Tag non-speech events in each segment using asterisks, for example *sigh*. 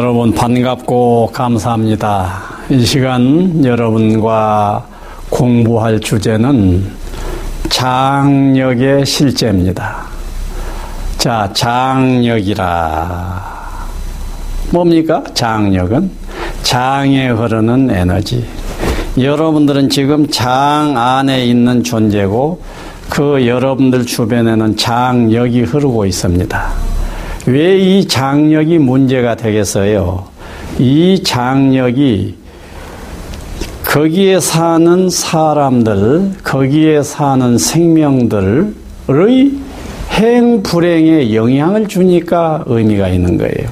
여러분 반갑고 감사합니다. 이 시간 여러분과 공부할 주제는 장력의 실제입니다. 자, 장력이라. 뭡니까? 장력은 장에 흐르는 에너지. 여러분들은 지금 장 안에 있는 존재고 그 여러분들 주변에는 장력이 흐르고 있습니다. 왜 이 장력이 문제가 되겠어요? 이 장력이 거기에 사는 사람들, 거기에 사는 생명들의 행 불행에 영향을 주니까 의미가 있는 거예요.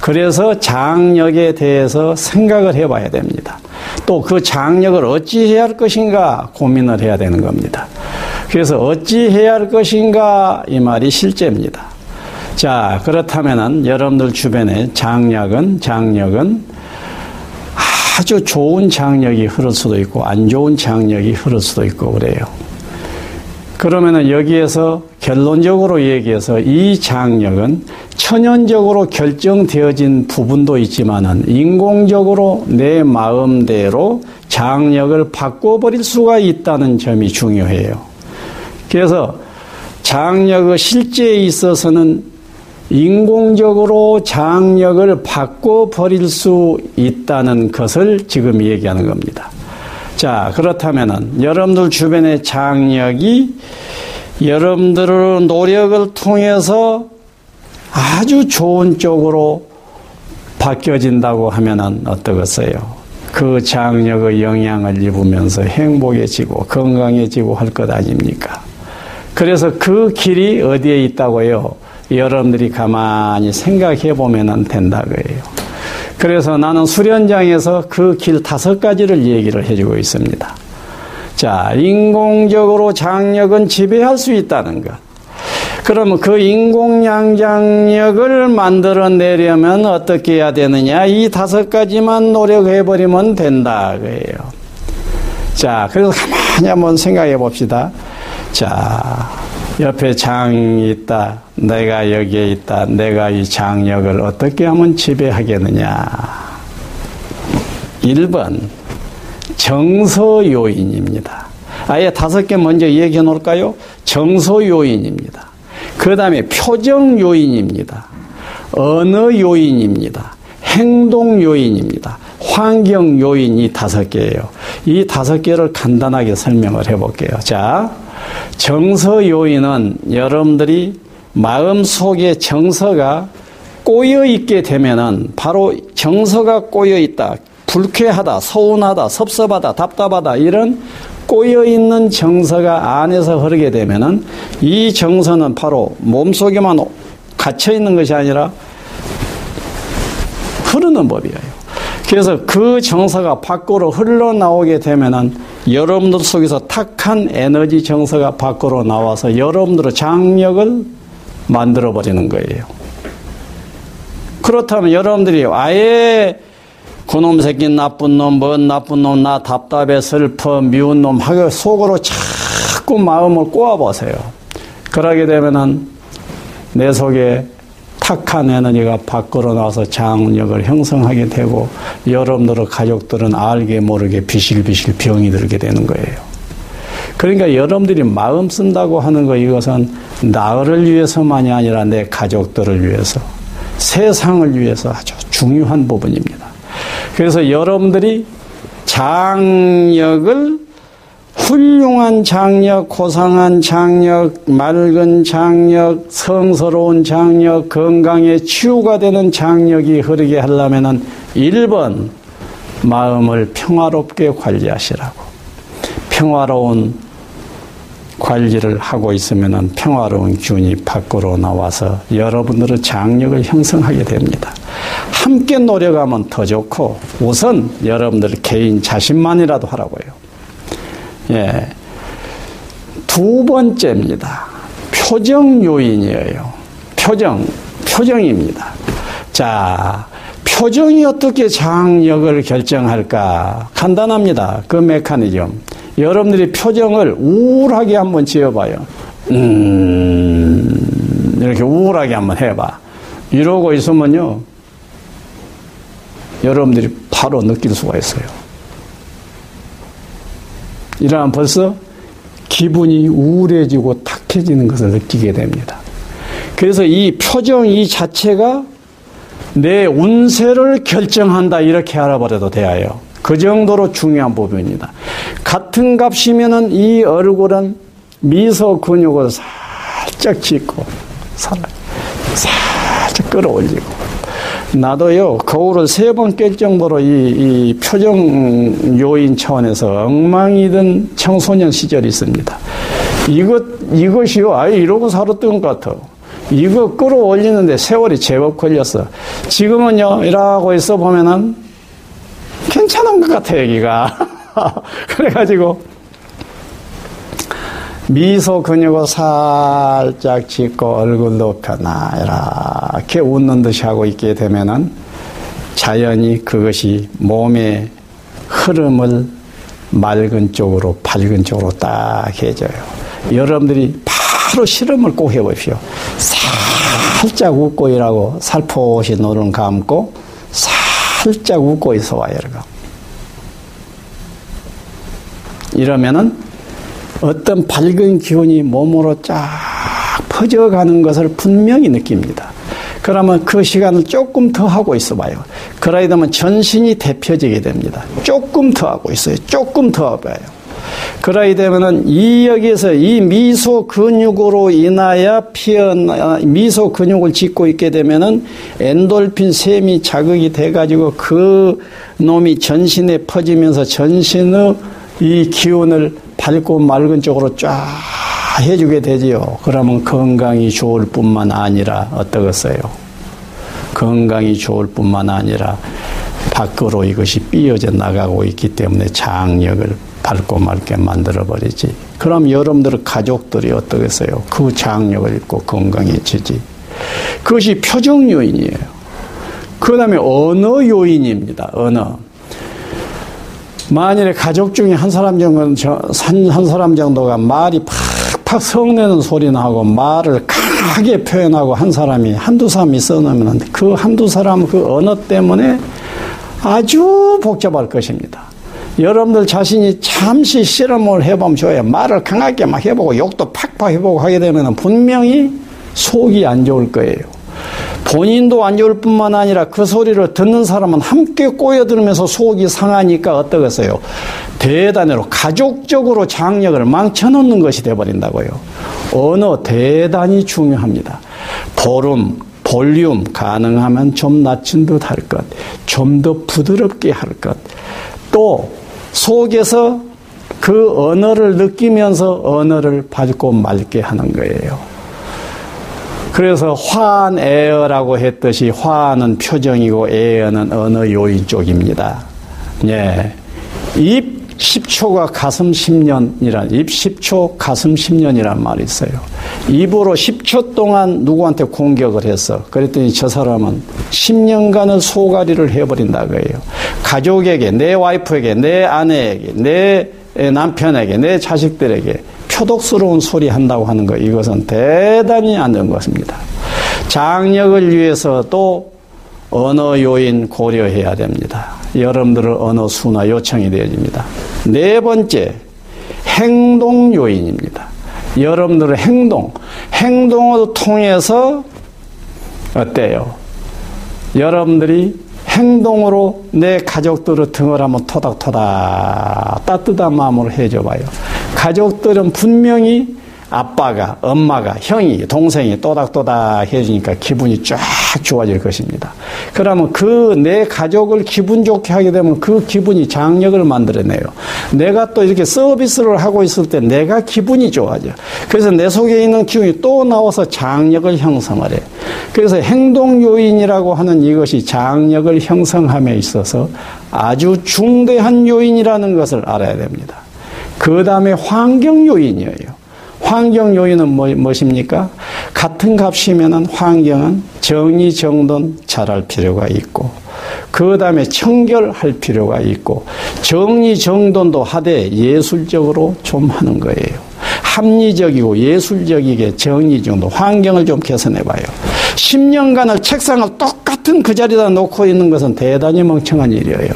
그래서 장력에 대해서 생각을 해봐야 됩니다. 또 그 장력을 어찌 해야 할 것인가 고민을 해야 되는 겁니다. 그래서 어찌 해야 할 것인가 이 말이 실제입니다. 자, 그렇다면은 여러분들 주변에 장력은, 장력은 아주 좋은 장력이 흐를 수도 있고, 안 좋은 장력이 흐를 수도 있고, 그래요. 그러면은 여기에서 결론적으로 얘기해서 이 장력은 천연적으로 결정되어진 부분도 있지만은 인공적으로 내 마음대로 장력을 바꿔버릴 수가 있다는 점이 중요해요. 그래서 장력의 실제에 있어서는 인공적으로 장력을 바꿔 버릴 수 있다는 것을 지금 얘기하는 겁니다. 자, 그렇다면은 여러분들 주변의 장력이 여러분들의 노력을 통해서 아주 좋은 쪽으로 바뀌어진다고 하면은 어떠겠어요? 그 장력의 영향을 입으면서 행복해지고 건강해지고 할 것 아닙니까? 그래서 그 길이 어디에 있다고요? 여러분들이 가만히 생각해 보면 된다고해요 그래서 나는 수련장에서 그 길 다섯 가지를 얘기를 해주고 있습니다. 자, 인공적으로 장력은 지배할 수 있다는 것. 그러면 그 인공양장력을 만들어내려면 어떻게 해야 되느냐? 이 다섯 가지만 노력해버리면 된다. 그예요. 자, 그래서 가만히 한번 생각해 봅시다. 자, 옆에 장이 있다. 내가 여기에 있다. 내가 이 장력을 어떻게 하면 지배하겠느냐. 1번, 정서 요인입니다. 아예 다섯 개 먼저 얘기해 놓을까요? 정서 요인입니다. 그 다음에 표정 요인입니다. 언어 요인입니다. 행동 요인입니다. 환경 요인이 다섯 개예요. 이 다섯 개를 간단하게 설명을 해볼게요. 자, 정서 요인은 여러분들이 마음 속에 정서가 꼬여 있게 되면은 바로 정서가 꼬여 있다. 불쾌하다, 서운하다, 섭섭하다, 답답하다 이런 꼬여 있는 정서가 안에서 흐르게 되면은 이 정서는 바로 몸속에만 갇혀 있는 것이 아니라 흐르는 법이에요. 그래서 그 정서가 밖으로 흘러나오게 되면은 여러분들 속에서 탁한 에너지 정서가 밖으로 나와서 여러분들의 장력을 만들어 버리는 거예요. 그렇다면 여러분들이 아예 그놈 새끼 나쁜 놈, 뭔 나쁜 놈, 나 답답해, 슬퍼, 미운 놈 하고 속으로 자꾸 마음을 꼬아보세요. 그러게 되면은 내 속에 탁한 에너지가 밖으로 나와서 장력을 형성하게 되고 여러분들의 가족들은 알게 모르게 비실비실 병이 들게 되는 거예요. 그러니까 여러분들이 마음 쓴다고 하는 거 이것은 나를 위해서만이 아니라 내 가족들을 위해서 세상을 위해서 아주 중요한 부분입니다. 그래서 여러분들이 장력을 훌륭한 장력, 고상한 장력, 맑은 장력, 성스러운 장력, 건강에 치유가 되는 장력이 흐르게 하려면 1번 마음을 평화롭게 관리하시라고. 평화로운 관리를 하고 있으면 평화로운 균이 밖으로 나와서 여러분들의 장력을 형성하게 됩니다. 함께 노력하면 더 좋고 우선 여러분들 개인 자신만이라도 하라고요. 예. 두 번째입니다. 표정 요인이에요. 표정, 표정입니다. 자, 표정이 어떻게 장력을 결정할까? 간단합니다. 그 메커니즘. 여러분들이 표정을 우울하게 한번 지어봐요. 음, 이렇게 우울하게 한번 해봐. 이러고 있으면요. 여러분들이 바로 느낄 수가 있어요. 이러면 벌써 기분이 우울해지고 탁해지는 것을 느끼게 됩니다. 그래서 이 표정 이 자체가 내 운세를 결정한다 이렇게 알아버려도 돼요. 그 정도로 중요한 부분입니다. 같은 값이면은 이 얼굴은 미소 근육을 살짝 짓고 살짝 끌어올리고 나도요 거울을 세 번 깰 정도로 이, 이, 표정 요인 차원에서 엉망이던 청소년 시절이 있습니다. 이것 이것이요 아예 이러고 살았던 것 같아. 이거 끌어올리는데 세월이 제법 걸렸어. 지금은요 이라고 있어 보면은 괜찮은 것 같아 여기가. *laughs* 그래가지고 미소 근육을 살짝 짓고 얼굴 높여나 이렇게 웃는 듯이 하고 있게 되면은 자연히 그것이 몸의 흐름을 맑은 쪽으로 밝은 쪽으로 딱 해줘요. 여러분들이 바로 실험을 꼭 해보십시오. 살짝 웃고 일하고 살포시 눈을 감고 살짝 웃고 있어 와요. 이러면은 어떤 밝은 기운이 몸으로 쫙 퍼져가는 것을 분명히 느낍니다. 그러면 그 시간을 조금 더 하고 있어 봐요. 그러야 되면 전신이 대표지게 됩니다. 조금 더 하고 있어요. 조금 더 봐요. 그러야 되면은 이 여기에서 이 미소 근육으로 인하여 피어나 미소 근육을 짓고 있게 되면은 엔돌핀 샘이 자극이 돼 가지고 그 놈이 전신에 퍼지면서 전신의 이 기운을 밝고 맑은 쪽으로 쫙 해주게 되지요. 그러면 건강이 좋을 뿐만 아니라 어떠겠어요? 건강이 좋을 뿐만 아니라 밖으로 이것이 삐어져 나가고 있기 때문에 장력을 밝고 맑게 만들어 버리지. 그럼 여러분들 가족들이 어떠겠어요? 그 장력을 입고 건강해지지. 그것이 표정 요인이에요. 그 다음에 언어 요인입니다. 언어. 만일에 가족 중에 한 사람 정도는 한 사람 정도가 말이 팍팍 성내는 소리 나고 말을 강하게 표현하고 한 사람이 한두 사람이 써놓으면 그 한두 사람 그 언어 때문에 아주 복잡할 것입니다. 여러분들 자신이 잠시 실험을 해보면 좋아요. 말을 강하게 막 해보고 욕도 팍팍 해보고 하게 되면 분명히 속이 안 좋을 거예요. 본인도 안 좋을 뿐만 아니라 그 소리를 듣는 사람은 함께 꼬여들으면서 속이 상하니까 어떠겠어요? 대단으로 가족적으로 장력을 망쳐놓는 것이 되어버린다고요. 언어 대단히 중요합니다. 보름, 볼륨 가능하면 좀 낮춘 듯 할 것, 좀 더 부드럽게 할 것, 또 속에서 그 언어를 느끼면서 언어를 밝고 맑게 하는 거예요. 그래서 화안에어라고 했듯이 화는 표정이고 에어는 언어 요인 쪽입니다. 예. 입 10초가 가슴 10년이란, 입 10초 가슴 10년이란 말이 있어요. 입으로 10초 동안 누구한테 공격을 했어. 그랬더니 저 사람은 10년간을 소가리를 해버린다 고해요 가족에게, 내 와이프에게, 내 아내에게, 내 남편에게, 내 자식들에게 표독스러운 소리 한다고 하는 것, 이것은 대단히 안 좋은 것입니다. 장력을 위해서 또 언어 요인 고려해야 됩니다. 여러분들의 언어 순화 요청이 되어집니다. 네 번째, 행동 요인입니다. 여러분들의 행동, 행동을 통해서 어때요? 여러분들이 행동으로 내 가족들을 등을 한번 토닥토닥 따뜻한 마음으로 해줘봐요. 가족들은 분명히 아빠가, 엄마가, 형이, 동생이 또닥또닥 해주니까 기분이 쫙 좋아질 것입니다. 그러면 그 내 가족을 기분 좋게 하게 되면 그 기분이 장력을 만들어내요. 내가 또 이렇게 서비스를 하고 있을 때 내가 기분이 좋아져. 그래서 내 속에 있는 기운이 또 나와서 장력을 형성을 해. 그래서 행동 요인이라고 하는 이것이 장력을 형성함에 있어서 아주 중대한 요인이라는 것을 알아야 됩니다. 그 다음에 환경 요인이에요. 환경 요인은 뭐, 무엇입니까? 같은 값이면 환경은 정리정돈 잘할 필요가 있고, 그 다음에 청결할 필요가 있고, 정리정돈도 하되 예술적으로 좀 하는 거예요. 합리적이고 예술적이게 정리정돈, 환경을 좀 개선해 봐요. 10년간을 책상을 똑같은 그 자리에다 놓고 있는 것은 대단히 멍청한 일이에요.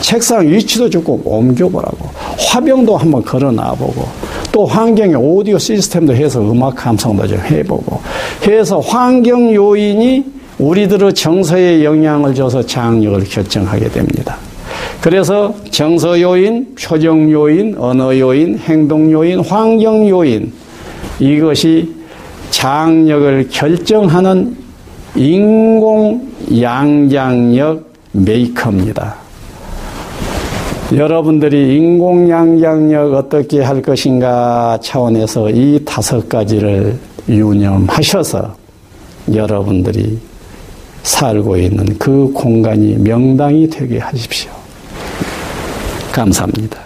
책상 위치도 조금 옮겨보라고. 화병도 한번 걸어 놔보고. 또 환경에 오디오 시스템도 해서 음악 감상도 좀 해보고. 해서 환경 요인이 우리들의 정서에 영향을 줘서 장력을 결정하게 됩니다. 그래서 정서 요인, 표정 요인, 언어 요인, 행동 요인, 환경 요인 이것이 장력을 결정하는 인공 양장력 메이커입니다. 여러분들이 인공 양장력 어떻게 할 것인가 차원에서 이 다섯 가지를 유념하셔서 여러분들이 살고 있는 그 공간이 명당이 되게 하십시오. 감사합니다.